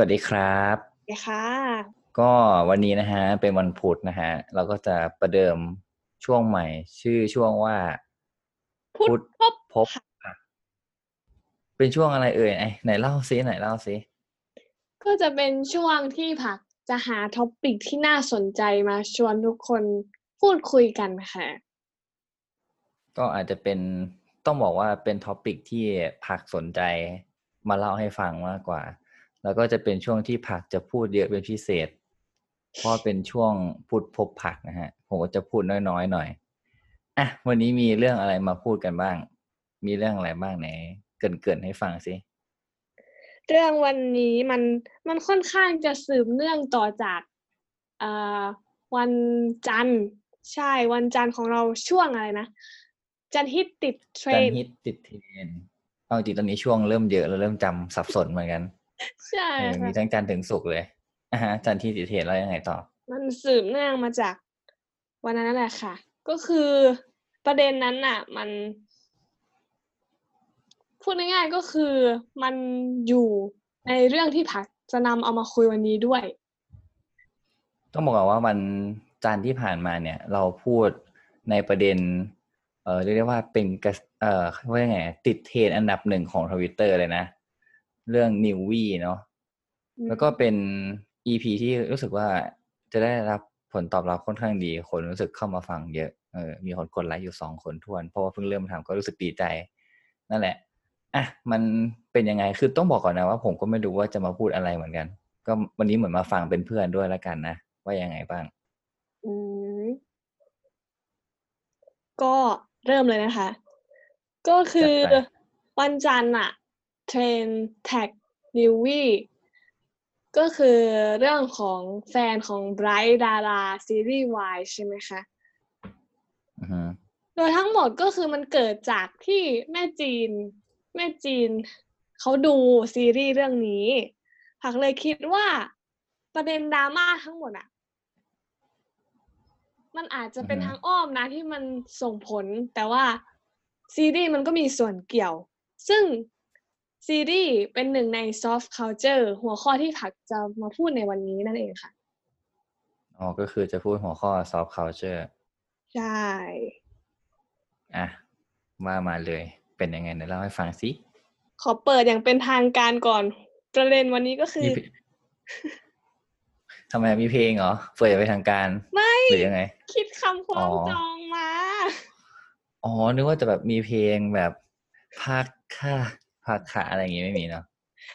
สวัสดีครับสวัสดีค่ะ ก็วันนี้นะฮะเป็นวันพุธนะฮะเราก็จะประเดิมช่วงใหม่ ชื่อช่วงว่า พุธพบพบผักเป็นช่วงอะไรเอ่ยไอไหนเล่าซิไหนเล่าซิก็จะเป็นช่วงที่ผักจะหา topic ที่น่าสนใจมาชวนทุกคนพูดคุยกันค่ะ ก็อาจจะเป็นต้องบอกว่าเป็น topic ที่ผักสนใจมาเล่าให้ฟังมากกว่า แล้วก็จะเป็นช่วงที่ผักจะพูดเยอะเป็นพิเศษ เพราะเป็นช่วงพูดพบผักนะฮะ ผมก็จะพูดน้อยๆหน่อย อะ วันนี้มีเรื่องอะไรมาพูดกันบ้าง มีเรื่องอะไรบ้างไหน เกรินๆให้ฟังสิ เรื่องวันนี้มันมันค่อนข้างจะสืบเนื่องต่อจากเอ่อวันจันทร์ ใช่ วันจันทร์ของเราช่วงอะไรนะ จันทร์ฮิตติดเทรจันนด์ฮิจันทร์ฮิตติดเทรนด์เอาจริงตอนนี้ช่วงเริ่มเยอะแล้วเริ่มจำสับสนเหมือนกัน ใช่เออมีค่ะทั้งจันทร์ถึงศุกร์เลยอะฮะจันทร์ฮิตติดเทรนด์แล้วยังไงต่อ มันสืบเนื่องมาจากวันนั้นนั่นแหละค่ะ ก็คือประเด็นนั้นน่ะ มันพูดง่ายๆก็คือมันอยู่ในเรื่องที่ผักจะนำเอามาคุยวันนี้ด้วย ต้องบอกก่อนว่าวันจันทร์ที่ผ่านมาเนี่ย เราพูดในประเด็น เออเรียกได้ว่าเป็นกระเอ่อว่ายังไงติดเทรนด์อันดับหนึ่งของทวิตเตอร์เลยนะ เรื่องนิววีเนาะอืมแล้วก็เป็น EP ที่รู้สึกว่าจะได้รับผลตอบรับค่อนข้างดี คนรู้สึกเข้ามาฟังเยอะเออมีคนกดไลค์อยู่สองคนทวน เพราะว่าเพิ่งเริ่มทำก็รู้สึกดีใจ นั่นแหละอะมันเป็นยังไงคือต้องบอกก่อนนะว่าผมก็ไม่รู้ว่าจะมาพูดอะไรเหมือนกัน ก็วันนี้เหมือนมาฟังเป็นเพื่อนด้วยแล้วกันนะว่ายังไงบ้างอืมก็เริ่มเลยนะคะ ก็คือจัดไปวันจันทร์อะ เทรนด์แท็ก nnevvy ก็คือเรื่องของแฟนของไบรท์ดาราซีรีส์วายใช่ไหมคะอือฮึโดยทั้งหมดก็คือมันเกิดจากที่แม่จีน แม่จีนเขาดูซีรีส์เรื่องนี้ผักเลยคิดว่าประเด็นดราม่าทั้งหมดอะมันอาจจะเป็นทางอ้อมนะที่มันส่งผล แต่ว่าซีรีส์มันก็มีส่วนเกี่ยว ซึ่ง ซีรีส์เป็นหนึ่งใน soft culture หัวข้อที่ผักจะมาพูดในวันนี้นั่นเองค่ะ อ๋อ ก็คือจะพูดหัวข้อ soft culture ใช่ อะว่ามาเลย เป็นยังไงเดี๋ยวเล่าให้ฟังสิ ขอเปิดอย่างเป็นทางการก่อน ประเด็นวันนี้ก็คือมีเพลงทำไมมีเพลงเหรอ เปิดไปทางการ ไม่ หรือยังไง คิดคำคล้องอ๋อจองมา อ๋อ นึกว่าจะแบบมีเพลงแบบภาคค่าภาคขาอะไรอย่างงี้ไม่มีเนาะ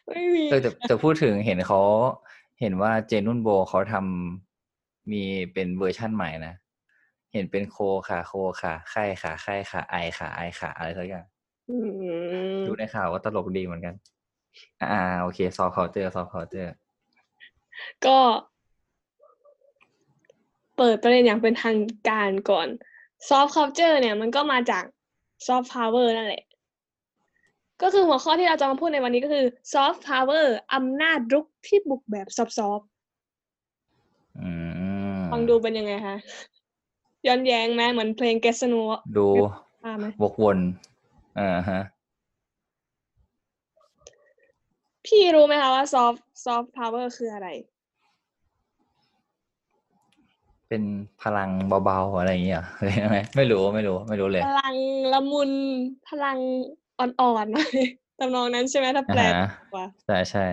ไม่มีเออแต่แต่พูดถึงเห็นเขาเห็นว่าเจนนุ่นโบเขาทำมีเป็นเวอร์ชั่นใหม่นะเห็นเป็นโคขาโคขาไข้ขาไข้ขาไอขาไอขาอะไรสักอย่างอืมดูในข่าวว่าตลกดีเหมือนกัน อ่า โอเค soft culture soft culture ก็ เปิดประเด็นอย่างเป็นทางการก่อน soft culture เนี่ยมันก็มาจาก soft power นั่นแหละ ก็คือหัวข้อที่เราจะมาพูดในวันนี้ก็คือ soft power อำนาจรุกที่บุกแบบซอฟต์อืมๆฟังดูเป็นยังไงคะย้อนแย้งไหมเหมือนเพลง Get Snow ดูอ่าไหมวกวนอ่าฮะพี่รู้ไหมคะว่า soft soft power คืออะไร เป็นพลังเบาๆอะไรอย่างเงี้ยเหรอหรือยังไงไม่รู้ไม่รู้ ไม่รู้เลย พลังละมุนพลัง อ่อนๆทำนองนั้นใช่ไหมถ้าแปลอ่าฮะกว่าใช่ใช่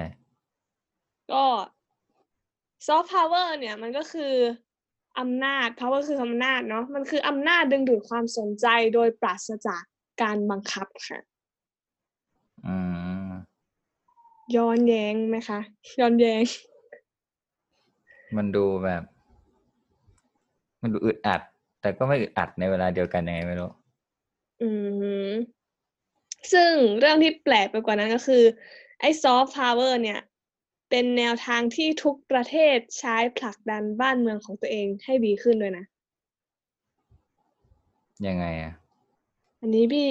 ก็ soft power เนี่ยมันก็คืออำนาจ power คืออำนาจเนาะมันคืออำนาจดึงดูดความสนใจโดยปราศจากการบังคับค่ะอืมย้อนแย้งไหมคะ ย้อนแย้ง มันดูแบบ มันดูอึดอัด แต่ก็ไม่อึดอัดในเวลาเดียวกันยังไงไม่รู้ อืม ซึ่งเรื่องที่แปลกไปกว่านั้นก็คือ ไอ้ soft power เนี่ย เป็นแนวทางที่ทุกประเทศใช้ผลักดันบ้านเมืองของตัวเองให้ดีขึ้นด้วยนะ ยังไงอะ อันนี้พี่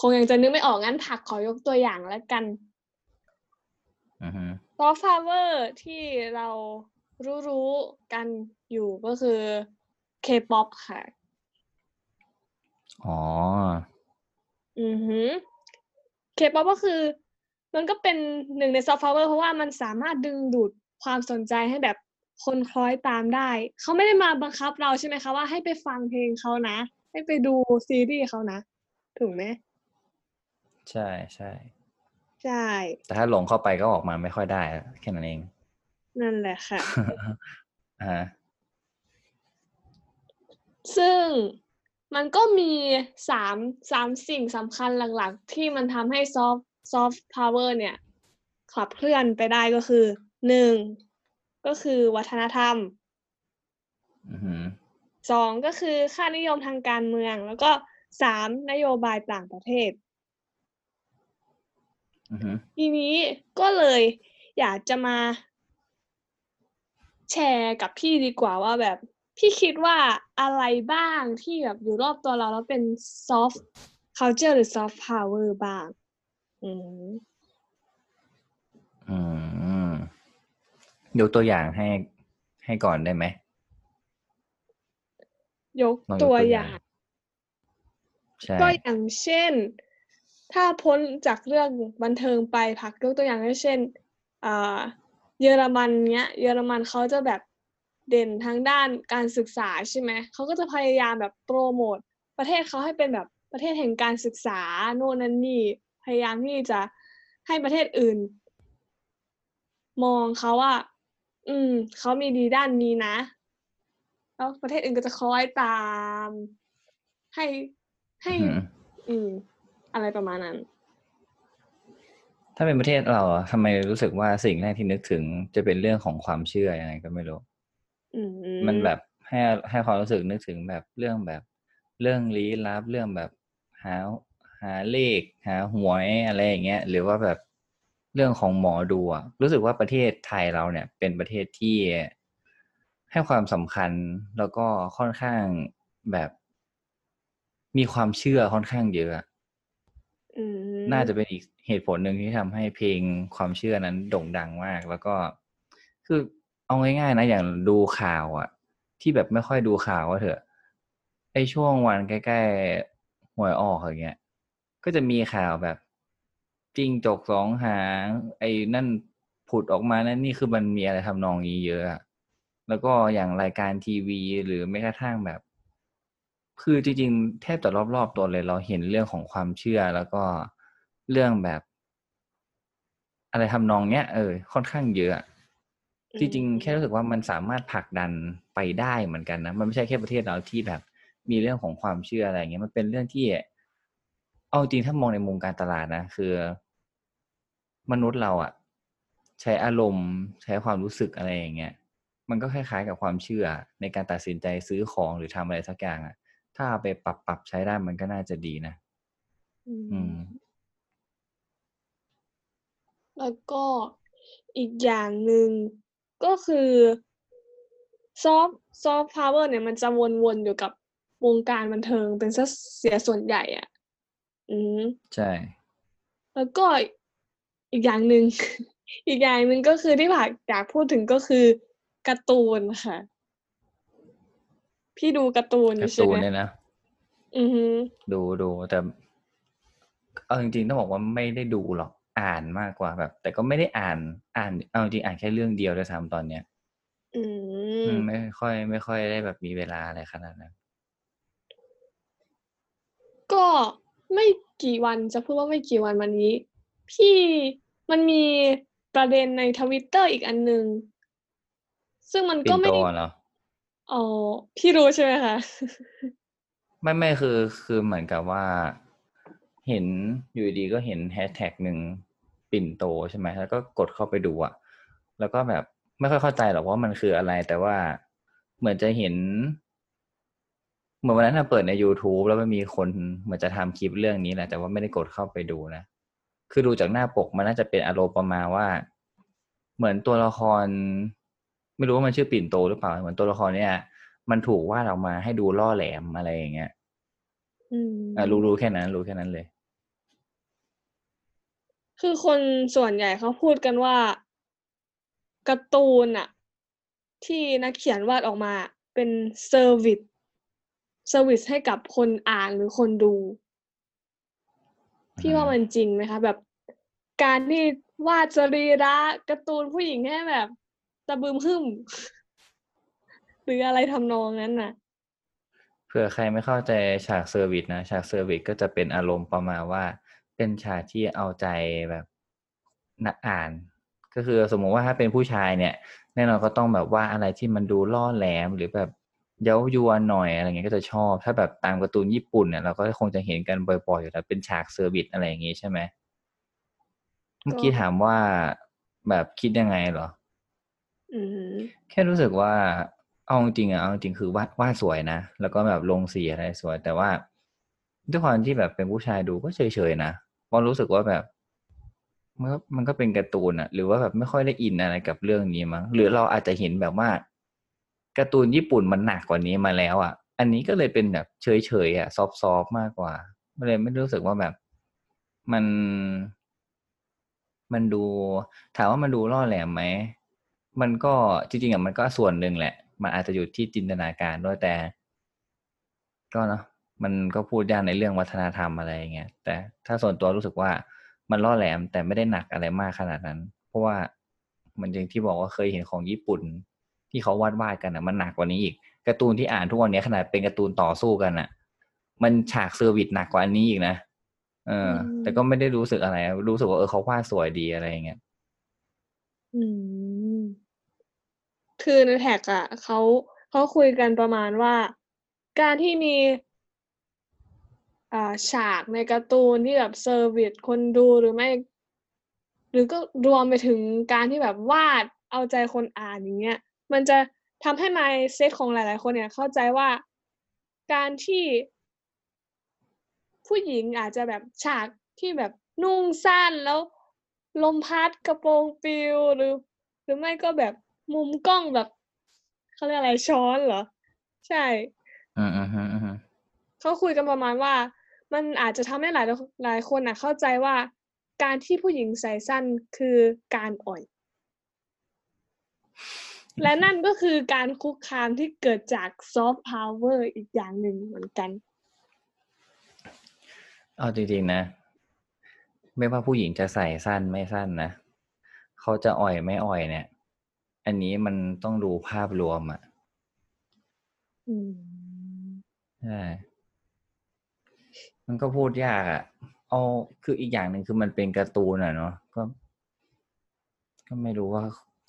คงยังจะนึกไม่ออกงั้นผักขอยกตัวอย่างแล้วกันอือฮึ soft power ที่เรารู้ๆกันอยู่ก็คือ K-pop ค่ะ อ๋อ อือหือ K-pop ก็คือ มันก็เป็นหนึ่งในซอฟต์พาวเวอร์เพราะว่ามันสามารถดึงดูดความสนใจให้แบบคนคล้อยตามได้ เขาไม่ได้มาบังคับเราใช่ไหมคะว่าให้ไปฟังเพลงเขานะ ให้ไปดูซีรีส์เขานะ ถูกไหมใช่ใช่ใช่ แต่ถ้าหลงเข้าไปก็ออกมาไม่ค่อยได้อะแค่นั้นเอง นั่นแหละค่ะอ่าซึ่ง มันก็มีสามสามสิ่งสำคัญหลักๆ ที่มันทำให้ซอฟซอฟต์พาวเวอร์เนี่ยขับเคลื่อนไปได้ก็คือหนึ่งก็คือวัฒนธรรมอือหือสองก็คือค่านิยมทางการเมือง แล้วก็สามนโยบายต่างประเทศอือหือทีนี้ก็เลยอยากจะมาแชร์กับพี่ดีกว่าว่าแบบ พี่คิดว่าอะไรบ้างที่แบบอยู่รอบตัวเราแล้วเป็น soft culture หรือ soft power บ้าง อืมอืมยกตัวอย่างให้ให้ก่อนได้ไหม ยกลองยกตัวตัวออย่างย่างใช่ก็อย่างเช่น ถ้าพ้นจากเรื่องบันเทิงไปพักยกตัวอย่างเช่นอ่าเยอรมันเนี้ย เยอรมันเขาจะแบบ เด่นทางด้านการศึกษาใช่ไหมเขาก็จะพยายามแบบโปรโมทประเทศเขาให้เป็นแบบประเทศแห่งการศึกษาโน่นนั่นนี่พยายามที่จะให้ประเทศอื่น มองเขาว่า อืมเขามีดีด้านนี้นะ แล้วประเทศอื่นก็จะคล้อยตาม ให้ให้อือหืออืม อะไรประมาณนั้น ถ้าเป็นประเทศเราอะทำไมรู้สึกว่าสิ่งแรกที่นึกถึงจะเป็นเรื่องของความเชื่อยังไงก็ไม่รู้อื มมันแบบให้ให้ความรู้สึกนึกถึงแบบเรื่องแบบเรื่องลี้ลับเรื่องแบบหาหาเลข หาหวยอะไรอย่างเงี้ย หรือว่าแบบเรื่องของหมอดูอะรู้สึกว่าประเทศไทยเราเนี่ย เป็นประเทศที่ให้ความสำคัญแล้วก็ค่อนข้างแบบ มีความเชื่อค่อนข้างเยอะอะอืมน่าจะเป็นอีกเหตุผลหนึ่งที่ทำให้เพลงความเชื่อนั้นโด่งดังมาก แล้วก็คือ เอาง่ายๆนะอย่างดูข่าวอะที่แบบไม่ค่อยดูข่าวก็เถอะไอช่วงวันใกล้ๆหวยออกอย่างเงี้ย ก็จะมีข่าวแบบจริงจกสองหาง ไอ้นั่นผุดออกมานั่นนี่คือมันมีอะไรทำนองนี้เยอะแล้วก็อย่างรายการทีวีหรือแม้กระทั่งแบบ คือจริงๆแทบจะรอบๆตัวเลยเราเห็นเรื่องของความเชื่อแล้วก็เรื่องแบบ อะไรทำนองเนี้ยเออค่อนข้างเยอะ จริงๆ แค่รู้สึกว่ามันสามารถผลักดันไปได้เหมือนกันนะ มันไม่ใช่แค่ประเทศเราที่แบบ มีเรื่องของความเชื่ออะไรอย่างเงี้ย มันเป็นเรื่องที่ เอาจริงถ้ามองในมุมการตลาดนะ คือ มนุษย์เราอะใช้อารมณ์ใช้ความรู้สึกอะไรอย่างเงี้ย มันก็คล้ายๆ กับความเชื่อในการตัดสินใจซื้อของหรือทำอะไรสักอย่างอะถ้าเอาไปปรับปรับใช้ได้มันก็น่าจะดีนะ อืมอืมแล้วก็อีกอย่างหนึ่ง ก็คือsoft soft power เนี่ยมันจะวนๆอยู่กับวงการบันเทิงเป็นซะเสียส่วนใหญ่อะ อืมใช่ แล้วก็อีกอย่างหนึ่ง อีกอย่างหนึ่งก็คือที่ผักอยากพูดถึงก็คือการ์ตูนค่ะ พี่ดูการ์ตูนอการ์ยู่ใช่ตูนเนี่ยนะอือฮึดูดูแต่เอาจริงๆต้องบอกว่าไม่ได้ดูหรอก อ่านมากกว่าแบบ แต่ก็ไม่ได้อ่านอ่านเอาจริงอ่านแค่เรื่องเดียวด้วยซ้ำตอนเนี้ยอือืมมไม่ค่อย ไม่ค่อยได้แบบมีเวลาอะไรขนาดนั้นก็ไม่กี่วันจะพูดว่าไม่กี่วันวันนี้ พี่มันมีประเด็นในทวิตเตอร์อีกอันหนึ่งซึ่งมันปิ่ก็นไม่โตได้อะเหรออ๋อพี่รู้ใช่ไหมคะไม่ไม่คือคือเหมือนกับว่า เห็นอยู่ดีๆก็เห็นแฮชแท็กหนึ่งปิ่นโตใช่ไหมแล้วก็กดเข้าไปดูอะแล้วก็แบบไม่ค่อยเข้าใจหรอกว่ามันคืออะไร แต่ว่าเหมือนจะเห็น เหมือนวันนั้นน่ะเปิดใน YouTube แล้วมันมีคนเหมือนจะทำคลิปเรื่องนี้แหละ แต่ว่าไม่ได้กดเข้าไปดูนะ คือดูจากหน้าปกมันน่าจะเป็นอารมณ์ประมาณว่า เหมือนตัวละคร ไม่รู้ว่ามันชื่อปิ่นโตหรือเปล่า เหมือนตัวละครเนี่ย มันถูกวาดออกมาให้ดูล่อแหลมอะไรอย่างเงี้ย อืมอะรู้รู้แค่นั้น รู้แค่นั้นเลย คือคนส่วนใหญ่เขาพูดกันว่าการ์ตูนอะที่นักเขียนวาดออกมาเป็น service service ให้กับคนอ่านหรือคนดู พี่ว่าอืมมันจริงไหมคะ แบบ การที่วาดสรีระการ์ตูนผู้หญิงให้แบบตะบึมหึ่มหรืออะไรทำนองนั้นน่ะ เผื่อใครไม่เข้าใจฉาก service นะ ฉาก service ก็จะเป็นอารมณ์ประมาณว่า เป็นฉากที่เอาใจแบบนักอ่าน ก็คือสมมติว่าถ้าเป็นผู้ชายเนี่ย แน่นอนก็ต้องแบบว่าอะไรที่มันดูล่อแหลมหรือแบบเย้ายวนหน่อยอะไรเงี้ยก็จะชอบ ถ้าแบบตามการ์ตูนญี่ปุ่นเนี่ยเราก็คงจะเห็นกันบ่อยๆอยู่แล้วเป็นฉาก service อะไรอย่างงี้ใช่ไหมเมื่อกี้ถามว่าแบบคิดยังไงเหรออืมแค่รู้สึกว่าเอาจริงๆอะเอาจริงคือวาดวาดสวยนะ แล้วก็แบบลงสีอะไรสวย แต่ว่า ด้วยความที่แบบเป็นผู้ชายดูก็เฉยๆนะเพราะรู้สึกว่าแบบมันก็มันก็เป็นการ์ตูนอะหรือว่าแบบไม่ค่อยได้อินอะไรกับเรื่องนี้มั้งหรือเราอาจจะเห็นแบบว่าการ์ตูนญี่ปุ่นมันหนักกว่านี้มาแล้วอะอันนี้ก็เลยเป็นแบบเฉยๆอะซอฟๆมากกว่าไม่เลยไม่รู้สึกว่าแบบมัน มันดู ถามว่ามันดูล่อแหลมไหมมันก็จริงๆอะมันก็ส่วนหนึ่งแหละ มันอาจจะอยู่ที่จินตนาการด้วยแต่ ก็เนาะ มันก็พูดยากในเรื่องวัฒนธรรมอะไรอย่างเงี้ยแต่ถ้าส่วนตัวรู้สึกว่ามันล่อแหลมแต่ไม่ได้หนักอะไรมากขนาดนั้น เพราะว่ามันอย่างที่บอกว่าเคยเห็นของญี่ปุ่น ที่เขาวาดวาดกันอะมันหนักกว่านี้อีกการ์ตูนที่อ่านทุกวันนี้ขนาดเป็นการ์ตูนต่อสู้กันอะ มันฉาก service หนักกว่าอันนี้อีกนะเออ แต่ก็ไม่ได้รู้สึกอะไร รู้สึกว่าเออเขาวาดสวยดีอะไรอย่างเงี้ยอืมคือในแท็กอะเขาเขาคุยกันประมาณว่า การที่มีอ่า ฉากในการ์ตูนที่แบบ service คนดูหรือไม่ หรือก็รวมไปถึงการที่แบบวาดเอาใจคนอ่านอย่างเงี้ย มันจะทำให้ mindset ของหลาย ๆ คนเนี่ยเข้าใจว่าการที่ผู้หญิงอาจจะแบบฉากที่แบบนุ่งสั้นแล้วลมพัดกระโปรงปลิวหรือ หรือไม่ก็แบบมุมกล้องแบบเขาเรียกอะไรช้อนเหรอ ใช่อืมอืมอืมอืมเขาคุยกันประมาณว่า มันอาจจะทำให้หลายหลายคนอะเข้าใจว่าการที่ผู้หญิงใส่สั้นคือการอ่อย และนั่นก็คือการคุกคามที่เกิดจากซอฟต์พาวเวอร์อีกอย่างหนึ่งเหมือนกันเอาจริงๆนะ ไม่ว่าผู้หญิงจะใส่สั้นไม่สั้นนะเขาจะอ่อยไม่อ่อยเนี่ย อันนี้มันต้องดูภาพรวมอะ่ะอืมใช่ มันก็พูดยากอะ่ะ เอาคืออีกอย่างหนึ่งคือมันเป็นการ์ตูนอะเนาะก็ ก็ไม่รู้ว่า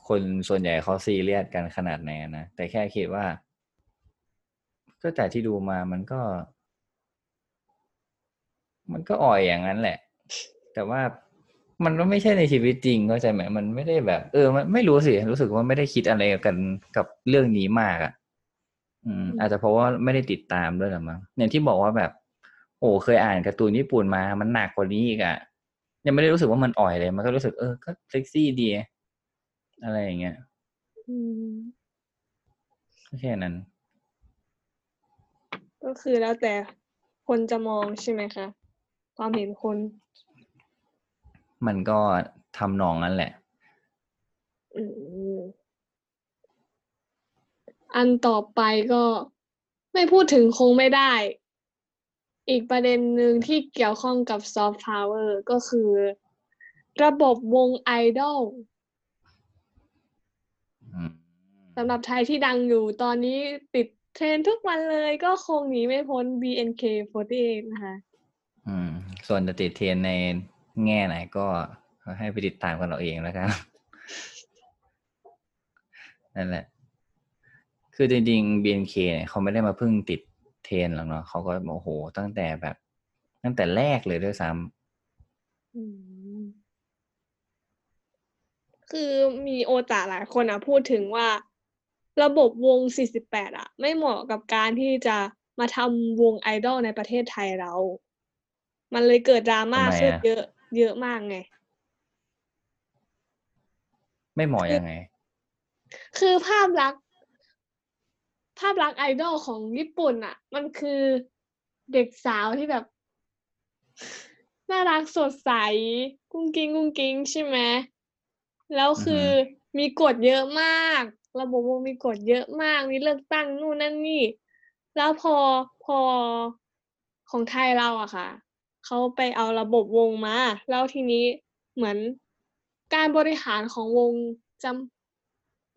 คนส่วนใหญ่เขาซีเรียสกันขนาดไหนนะ แต่แค่คิดว่า ก็จากที่ดูมามันก็ มันก็อ่อยอย่างนั้นแหละ แต่ว่ามันก็ไม่ใช่ในชีวิตจริงเข้าใจไหมมันไม่ได้แบบ เออ มันไม่รู้สิ รู้สึกว่าไม่ได้คิดอะไรกันกับเรื่องนี้มากอะ่ะ อืม อาจจะเพราะว่าไม่ได้ติดตามด้วยหรือมั้งอย่างที่บอกว่าแบบ อ้เคยอ่านการ์ตูนญี่ปุ่นมา มันหนักกว่านี้อีกอะ่ะ ยังไม่ได้รู้สึกว่ามันอ่อยเลย มันก็รู้สึกเออ ก็เซ็กซี่ดี อะไรอย่างเงี้ยอืมก็แค่นั้น ก็คือแล้วแต่คนจะมองใช่ไหมคะ ความเห็นคน มันก็ทำนองนั้นแหละอืมอันต่อไปก็ไม่พูดถึงคงไม่ได้ อีกประเด็นหนึ่งที่เกี่ยวข้องกับซอฟต์พาวเวอร์ก็คือ ระบบวงไอดอลอืมสำหรับไทยที่ดังอยู่ตอนนี้ติดเทรนด์ทุกวันเลยก็คงหนีไม่พ้น BNK48 นะคะอืม ส่วนจะติดเทรนในแง่ไหนก็ให้ไปติดตามกันเราเองแล้วกันนั่นแหละ คือจริงๆ BNK เนี่ยเขาไม่ได้มาเพิ่งติด เทรนหรอกเนาะเขาก็โอ้โหตั้งแต่แบบ ตั้งแต่แรกเลยด้วยซ้อืมคือมีโอตาหลายคนอะ พูดถึงว่าระบบวง 48 อะ ไม่เหมาะกับการที่จะมาทำวงไอดอลในประเทศไทยเรา มันเลยเกิดดราม่าขึ้นเยอะ เยอะมากไงำไม่เหมาะยังไง คือภาพลักษณ์ ภาพลักษณ์ไอดอลของญี่ปุ่นอะมันคือเด็กสาวที่แบบ น่ารักสดใส กุ้งกิ้งกุ้งกิ้งใช่ไหมแล้วคือมีกฎเยอะมาก ระบบวงมีกฎเยอะมากมีเลือกตั้งนู่นนั่นนี่ แล้วพอพอของไทยเราอะค่ะเขาไปเอาระบบวงมา แล้วทีนี้เหมือนการบริหารของวงจะ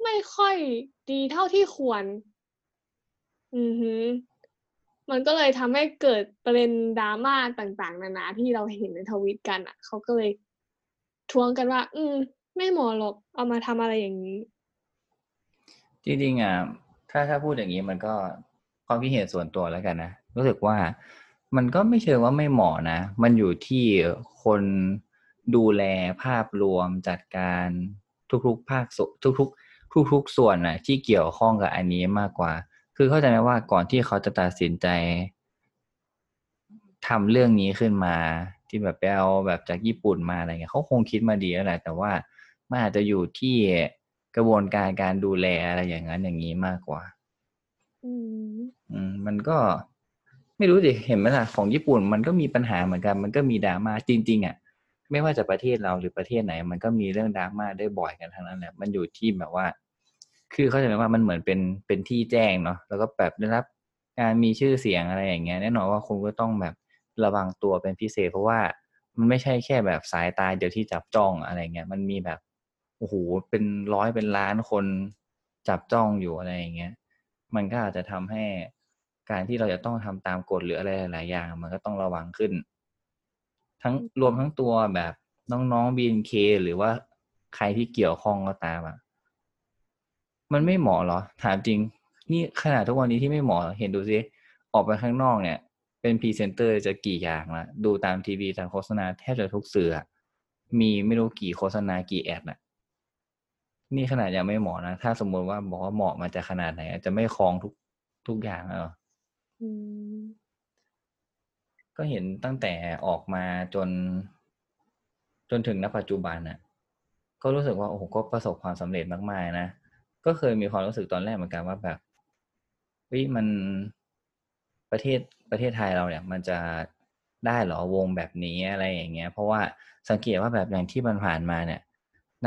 ไม่ค่อยดีเท่าที่ควร อือฮึ มันก็เลยทำให้เกิดประเด็นดราม่าต่าง ๆ นานาที่เราเห็นในทวิตกันอะเขาก็เลยทวงกันว่า อืม ไม่เหมาะหรอก เอามาทำอะไรอย่างนี้ จริงๆอะ ถ้าถ้าพูดอย่างนี้มันก็ความคิดเห็นส่วนตัวแล้วกันนะ รู้สึกว่ามันก็ไม่เชิงว่าไม่เหมาะนะ มันอยู่ที่คนดูแลภาพรวมจัดการทุกๆ ภาคส่วนทุกๆ ทุกๆ ส่วนน่ะที่เกี่ยวข้องกับอันนี้มากกว่า คือเข้าใจไหมว่าก่อนที่เขาจะตัดสินใจทำเรื่องนี้ขึ้นมา ที่แบบไปเอาแบบจากญี่ปุ่นมาอะไรเงี้ยเขาคงคิดมาดีแล้วแหละแต่ว่ามันอาจจะอยู่ที่กระบวนการการดูแลอะไรอย่างนั้นอย่างนี้มากกว่าอืมอืมมันก็ไม่รู้สิเห็นไหมล่ะของญี่ปุ่นมันก็มีปัญหาเหมือนกัน มันก็มีดราม่าจริง ๆอะไม่ว่าจะประเทศเราหรือประเทศไหน มันก็มีเรื่องดราม่าได้บ่อยกันทั้งนั้นแหละมันอยู่ที่แบบว่า คือเขาใจไหมว่ามันเหมือนเป็นเป็นที่แจ้งเนาะแล้วก็แบบได้รับการมีชื่อเสียงอะไรอย่างเงี้ยแน่นอนว่าคุณก็ต้องแบบระวังตัวเป็นพิเศษ เพราะว่ามันไม่ใช่แค่แบบสายตาเดียวที่จับจ้องอะไรเงี้ยมันมีแบบโอ้โหเป็นร้อยเป็นล้านคนจับจ้องอยู่อะไรอย่างเงี้ย มันก็อาจจะทำให้การที่เราจะต้องทำตามกฎหรืออะไรหลายๆอย่าง มันก็ต้องระวังขึ้น ทั้งรวมทั้งตัวแบบน้องๆ BNK หรือว่าใครที่เกี่ยวข้องก็ตามอะ มันไม่เหมาะเหรอ ถามจริง นี่ขนาดทุกวันนี้ที่ไม่เหมาะเห็นดูซิออกไปข้างนอกเนี่ย เป็นพรีเซนเตอร์จะกี่อย่างละดูตามทีวีตามโฆษณาแทบจะทุกสื่ออะมีไม่รู้กี่โฆษณากี่ ad น่ะ นี่ขนาดยังไม่เหมาะนะ ถ้าสมมติว่าบอกว่าเหมาะมันจะขนาดไหนอาจจะไม่ครองทุกทุกอย่างแล้วเหรออืมก็เห็นตั้งแต่ออกมาจน จนถึงณปัจจุบันน่ะ ก็รู้สึกว่าโอ้โหก็ประสบความสำเร็จมากๆนะ ก็เคยมีความรู้สึกตอนแรกเหมือนกันว่าแบบเฮ้ยมันประเทศประเทศไทยเราเนี่ย มันจะได้หรอวงแบบนี้อะไรอย่างเงี้ย เพราะว่าสังเกตว่าแบบอย่างที่มันผ่านมาเนี่ย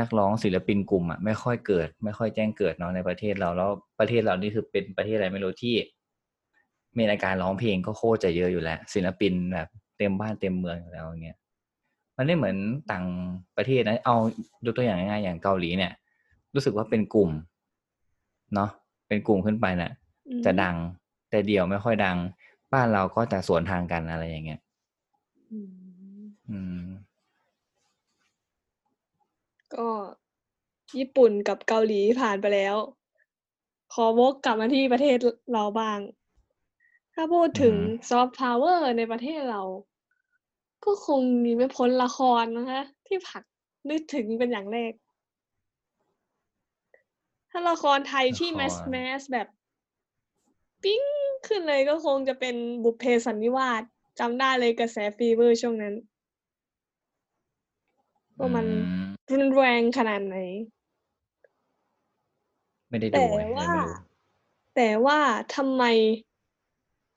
นักร้องศิลปินกลุ่มอะไม่ค่อยเกิด ไม่ค่อยแจ้งเกิดเนาะในประเทศเราแล้วประเทศเรานี่คือเป็นประเทศอะไรไม่รู้ที่มีราการร้องเพลงก็โคตรจะเยอะอยู่แล้ว ศิลปินแบบเต็มบ้านเต็มเมืองอยู่แล้วอย่างเงี้ยมันไม่เหมือนต่างประเทศนะเอายกตัวอย่างง่ายๆอย่างเกาหลีเนี่ย รู้สึกว่าเป็นกลุ่ม เนาะเป็นกลุ่มขึ้นไปน่ะอืมจะดังแต่เดี่ยวไม่ค่อยดัง บ้านเราก็จะสวนทางกันอะไรอย่างเงี้ยอืมอืม ก็ญี่ปุ่นกับเกาหลีผ่านไปแล้ว ขอวกกลับมาที่ประเทศเราบ้าง ถ้าพูดถึงอือฮึซอฟต์พาวเวอร์ในประเทศเรา ก็คงหนีไม่พ้นละครนะคะที่ผักนึกถึงเป็นอย่างแรก ถ้าละครไทยที่ mass mass แบบ ปิ๊งขึ้นเลยก็คงจะเป็นบุพเพสันนิวาสจำได้เลยกระแส fever ช่วงนั้นว่ามันอืมรุนแรงขนาดไหน ไม่ได้ดูแต่ไงเลยว่าไม่รู้แต่ว่าทำไม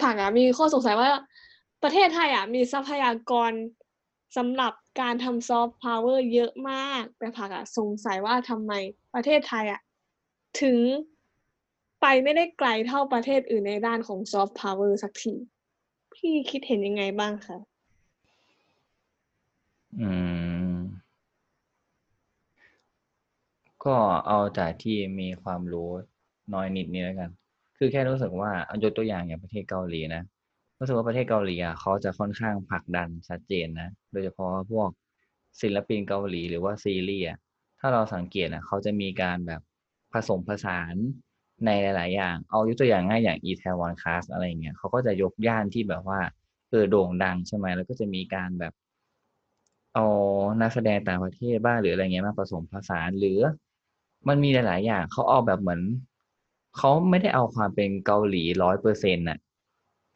ผักอะมีข้อสงสัยว่า ประเทศไทยอะมีทรัพยากรสำหรับการทำซอฟต์พาวเวอร์เยอะมาก แต่ผักอะสงสัยว่าทำไมประเทศไทยอะ ถึงไปไม่ได้ไกลเท่าประเทศอื่นในด้านของซอฟต์พาวเวอร์สักที พี่คิดเห็นยังไงบ้างคะอืม ก็เอาจากที่มีความรู้น้อยนิดนี้แล้วกัน คือแค่รู้สึกว่าเอายกตัวอย่างอย่างประเทศเกาหลีนะรู้สึกว่าประเทศเกาหลีอะเขาจะค่อนข้างผลักดันชัดเจนนะ โดยเฉพาะพวกศิลปินเกาหลีหรือว่าซีรีส์อะถ้าเราสังเกตอะเขาจะมีการแบบ ผสมผสานในหลาย ๆ อย่าง เอายกตัวอย่างง่ายอย่าง Itaewon Class อะไรเงี้ยเขาก็จะยกย่านที่แบบว่าเออโด่งดังใช่ไหมแล้วก็จะมีการแบบเอานักแสดงต่างประเทศบ้างหรืออะไรเงี้ยมาผสมผสานหรือ มันมีหลาย ๆ อย่างเขาเอาแบบเหมือนเขาไม่ได้เอาความเป็นเกาหลีร้อยเปอร์เซ็นต์น่ะ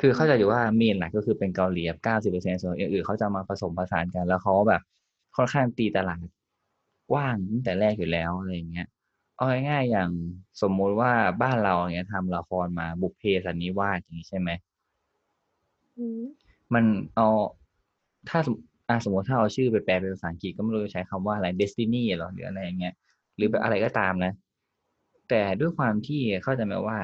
คือเข้าใจอยู่ว่าเมนหลักก็คือเป็นเกาหลีเก้าสิบเปอร์เซ็นต์ส่วนอื่นๆเขาจะมาผสมผสานกัน แล้วเขาแบบค่อนข้างตีตลาดกว้างตั้งแต่แรกอยู่แล้วอะไรเงี้ย เอาง่ายๆอย่างสมมุติว่าบ้านเราอย่างเงี้ยทำละครมาบุพเพสันนิวาสอย่างนี้ใช่ไหม อืมมันเอาถ้าสมอะสมมติถ้าเอาชื่อไปแปลเป็นภาษาอังกฤษก็ไม่รู้จะใช้คำว่าอะไร destiny หรอหรืออะไรอย่างเงี้ย หรือแบบอะไรก็ตามนะ แต่ด้วยความที่เข้าใจไหมว่า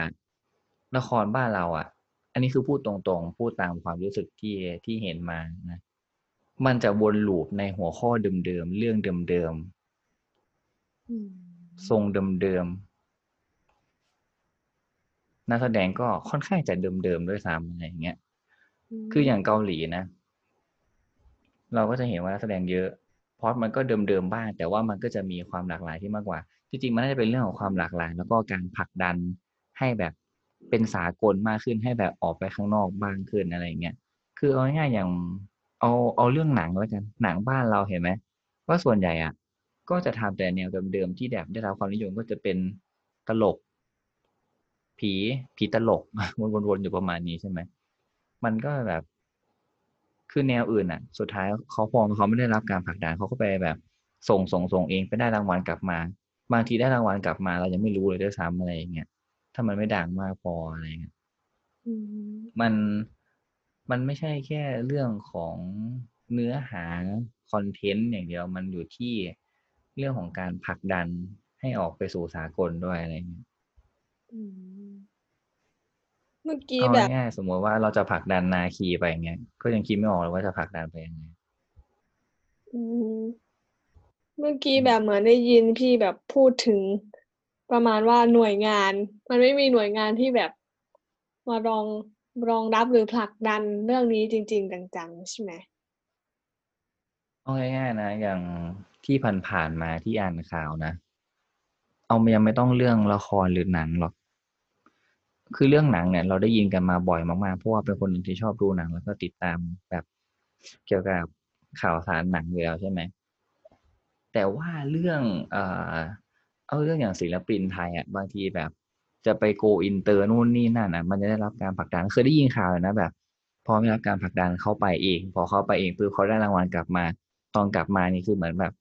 ละครบ้านเราอะ อันนี้คือพูดตรงๆ พูดตามความรู้สึกที่ที่เห็นมานะ มันจะวนลูปในหัวข้อเดิมๆ เรื่องเดิมอืมๆ ทรงเดิมๆนักแสดงก็ค่อนข้างจะเดิมๆด้วยซ้ำอะไรอย่างเงี้ย คืออย่างเกาหลีนะ เราก็จะเห็นว่านักแสดงเยอะเพราะมันก็เดิมๆบ้างแต่ว่ามันก็จะมีความหลากหลายที่มากกว่า จริงๆมันน่าจะเป็นเรื่องของความหลากหลาย แล้วก็การผลักดันให้แบบเป็นสากลมากขึ้นให้แบบออกไปข้างนอกบ้างขึ้นอะไรอย่างเงี้ยคือเอาง่ายๆอย่าง เอาเอาเรื่องหนังแล้วกันหนังบ้านเราเห็นไหมว่าส่วนใหญ่อะ ก็จะทำแต่แนวเดิมๆที่แบบได้รับความนิยมก็จะเป็นตลก ผีผีตลกวนๆๆอยู่ประมาณนี้ใช่ไหมมันก็แบบคือแนวอื่นอะ สุดท้ายเขาพอเขาไม่ได้รับการผลักดันเขาก็ไปแบบ ส่งส่งส่งเองไปได้รางวัลกลับมา บางทีได้รางวัลกลับมา เรายังไม่รู้เลยด้วยซ้ำอะไรอย่างเงี้ยถ้ามันไม่ดังมากพออะไรเงี้ยอืมมันมันไม่ใช่แค่เรื่องของเนื้อหาคอนเทนต์อย่างเดียวมันอยู่ที่ เรื่องของการผลักดันให้ออกไปสู่สากลด้วยอะไรเงี้ยอืมเมื่อกี้เอาแบบง่ายๆสมมติว่าเราจะผลักดันนาคีไปอย่างเงี้ยก็ยังคิดไม่ออกเลยว่าจะผลักดันไปยังไงอืมเมื่อกี้แบบเหมือนได้ยินพี่แบบพูดถึงประมาณว่าหน่วยงาน มันไม่มีหน่วยงานที่แบบมารองรองรับหรือผลักดันเรื่องนี้จริง ๆ จังๆใช่ไหมเอาง่ายๆนะอย่าง ที่ผ่านๆมาที่อ่านข่าวนะ เอายังไม่ต้องเรื่องละครหรือหนังหรอก คือเรื่องหนังเนี่ย เราได้ยินกันมาบ่อยมากๆเพราะว่าเป็นคนหนึ่งที่ชอบดูหนัง แล้วก็ติดตามแบบเกี่ยวกับข่าวสารหนังอยู่แล้วใช่ไหมแต่ว่าเรื่องเอ่อเอาเรื่องอย่างศิลปินไทยอะบางทีแบบ จะไป go inter นู่นนี่นั่นอะ มันจะได้รับการผลักดันเคยได้ยินข่าวนะแบบพอไม่รับการผลักดันเข้าไปเอง พอเข้าไปเองปุ๊บเขาได้รางวัลกลับมา ตอนกลับมานี่คือเหมือนแบบ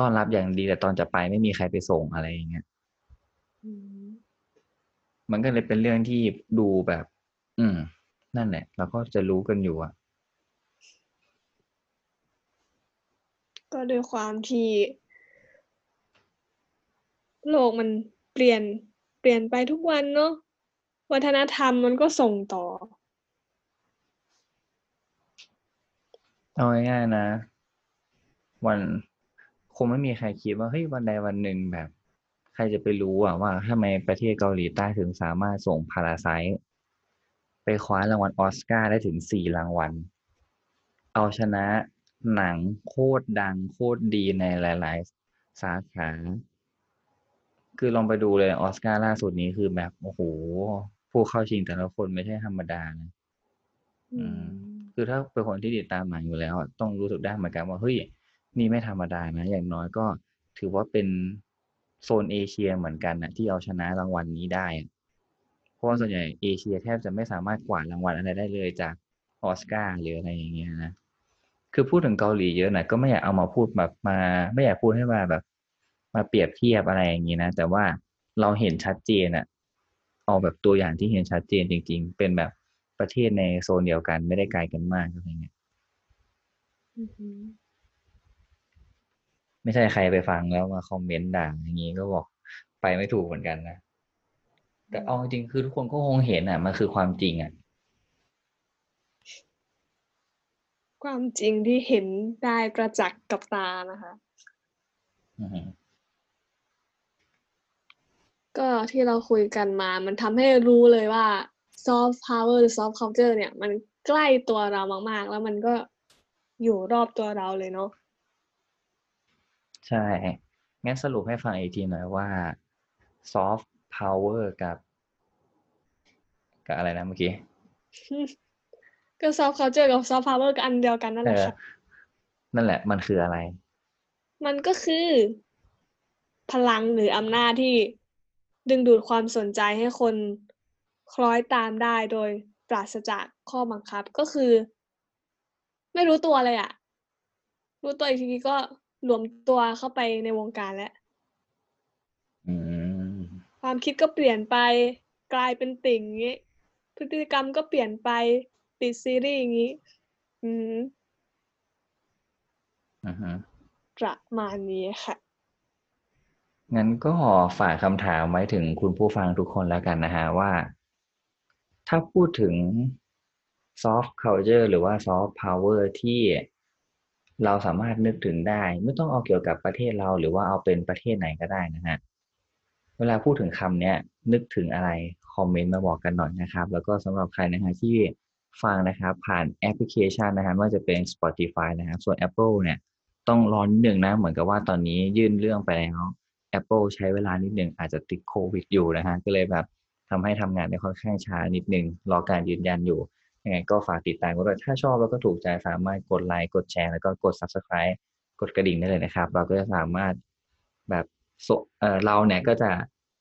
ต้อนรับอย่างดีแต่ตอนจะไปไม่มีใครไปส่งอะไรอย่างเงี้ยอืมมันก็เลยเป็นเรื่องที่ดูแบบ อืม นั่นแหละเราก็จะรู้กันอยู่อะก็ด้วยความที่ โลกมันเปลี่ยนเปลี่ยนไปทุกวันเนาะวัฒนธรรมมันก็ส่งต่อ เอาง่ายๆนะ วันค งไม่มีใครคิดว่าเฮ้ยวันใดวันหนึ่งแบบ ใครจะไปรู้อะว่าทำไมประเทศเกาหลีใต้ถึงสามารถส่งพาราไซไปคว้ารางวัลออสการ์ได้ถึงสี่รางวัล เอาชนะหนังโคตรดังโคตรดีในหลาย ๆ สาขา คือลองไปดูเลยออสการ์ล่าสุดนี้คือแบบโอ้โหผู้เข้าชิงแต่ละคนไม่ใช่ธรรมดานะอืม คือถ้าเป็นคนที่ติดตามหนังอยู่แล้วอะต้องรู้สึกได้เหมือนกันว่าเฮ้ย นี่ไม่ธรรมดานะ อย่างน้อยก็ถือว่าเป็นโซนเอเชียเหมือนกันนะที่เอาชนะรางวัลนี้ได้ เพราะว่าส่วนใหญ่เอเชียแทบจะไม่สามารถกวาดรางวัลอะไรได้เลยจากออสการ์หรืออะไรอย่างเงี้ยนะ คือพูดถึงเกาหลีเยอะนะก็ไม่อยากเอามาพูดแบบมา ไม่อยากพูดให้มาแบบ มาเปรียบเทียบอะไรอย่างงี้นะ แต่ว่าเราเห็นชัดเจนอะเอาแบบตัวอย่างที่เห็นชัดเจนจริง ๆ เป็นแบบประเทศในโซนเดียวกันไม่ได้ไกลกันมากอะไรเงี้ยอือหือ ไม่ใช่ใครไปฟังแล้วมาคอมเมนต์ด่าอย่างนี้ก็บอกไปไม่ถูกเหมือนกันนะแต่เอาจริงๆคือทุกคนก็คงเห็นอะ มันคือความจริงอะ ความจริงที่เห็นได้ประจักษ์กับตานะคะอือฮึก็ที่เราคุยกันมา มันทำให้รู้เลยว่า soft power หรือ soft culture เนี่ย มันใกล้ตัวเรามาก ๆ แล้วมันก็อยู่รอบตัวเราเลยเนาะ ใช่ งั้นสรุปให้ฟังอีกทีหน่อยว่า soft power กับ กับอะไรนะเมื่อกี้ ก็ soft culture กับ soft power ก็อันเดียวกันนั่นเอแหละอค่ะนั่นแหละ มันคืออะไร มันก็คือ พลังหรืออำนาจที่ดึงดูดความสนใจให้คนคล้อยตามได้โดยปราศจากข้อบังคับก็คือ ไม่รู้ตัวเลยอะรู้ตัวอีกทีก็ รวมตัวเข้าไปในวงการแล้วอืมความคิดก็เปลี่ยนไป กลายเป็นติ่งอย่างงี้ พฤติกรรมก็เปลี่ยนไปติดซีรีส์อย่างงี้ อืมอือฮึประมาณนี้ค่ะ งั้นก็ฝากคำถามไว้ถึงคุณผู้ฟังทุกคนแล้วกันนะฮะว่า ถ้าพูดถึง soft culture หรือว่า soft power ที่ เราสามารถนึกถึงได้ ไม่ต้องเอาเกี่ยวกับประเทศเราหรือว่าเอาเป็นประเทศไหนก็ได้นะฮะเวลาพูดถึงคำเนี้ยนึกถึงอะไรคอมเมนต์มาบอกกันหน่อยนะครับ แล้วก็สำหรับใครนะฮะที่ฟังนะครับผ่านแอปพลิเคชันนะฮะไม่ว่าจะเป็น Spotify นะครับส่วน Apple เนี่ยต้องรอนิดหนึ่งนะเหมือนกับว่าตอนนี้ยื่นเรื่องไปแล้ว Apple ใช้เวลานิดหนึ่งอาจจะติดโควิดอยู่นะฮะก็เลยแบบทำให้ทำงานได้ค่อนข้างช้านิดหนึ่งรอการยืนยันอยู่ ยังไงก็ฝากติดตามกันด้วย ถ้าชอบแล้วก็ถูกใจสามารถกดไลค์ กดแชร์ แล้วก็กด Subscribe กดกระดิ่งได้เลยนะครับ เราก็จะสามารถแบบเเราเนี่ยก็จะ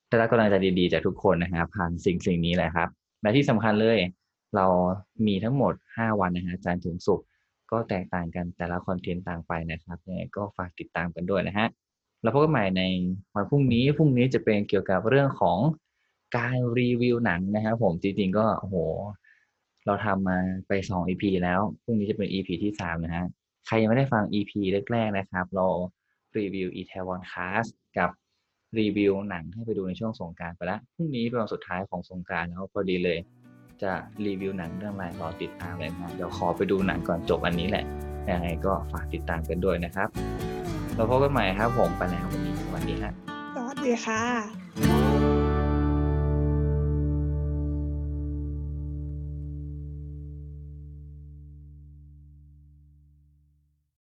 ได้รับกำลังใจดีๆจากทุกคนนะครับผ่านสิ่งสิ่งนี้แหละครับ และที่สำคัญเลย เรามีทั้งหมด 5 วันนะฮะจันทร์ถึงศุกร์ก็แตกต่างกันแต่ละคอนเทนต์ต่างไปนะครับยังไงก็ฝากติดตามกันด้วยนะฮะแล้วพบกันใหม่ในวันพรุ่งนี้ พรุ่งนี้จะเป็นเกี่ยวกับเรื่องของการรีวิวหนังนะครับผมจริงๆก็โอ้โห เราทำมาไปสอง EP แล้วพรุ่งนี้จะเป็น EP ที่สามนะฮะใครยังไม่ได้ฟัง EP แรก ๆ นะครับ เรารีวิว e t a w o n Class กับรีวิวหนังให้ไปดูในช่วงสงการไปแล้วพรุ่งนี้เป็นวันสุดท้ายของสงการแล้วพอดีเลย จะรีวิวหนังเรื่องอะไรรอติดตามเลยนะเดี๋ยวขอไปดูหนังก่อนจบอันนี้แหละยังไงก็ฝากติดตามกันด้วยนะครับ เราพบกันใหม่ครับผมไปแล้ววันนี้สวัสดีฮะสวัสดีค่ะ